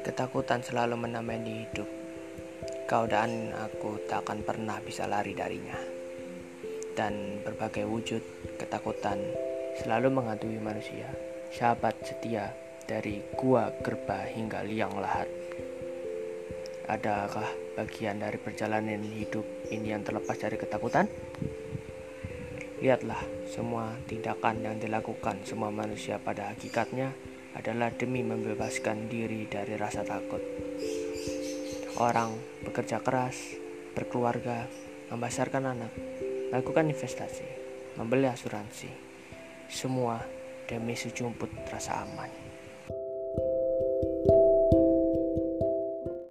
Ketakutan selalu menemani hidup. Kau dan aku tak akan pernah bisa lari darinya. Dan berbagai wujud ketakutan selalu menghantui manusia. Sahabat setia dari gua gerba hingga liang lahat. Adakah bagian dari perjalanan hidup ini yang terlepas dari ketakutan? Lihatlah semua tindakan yang dilakukan semua manusia pada hakikatnya adalah demi membebaskan diri dari rasa takut. Orang bekerja keras, berkeluarga, membesarkan anak, melakukan investasi, membeli asuransi, semua demi sejumput rasa aman.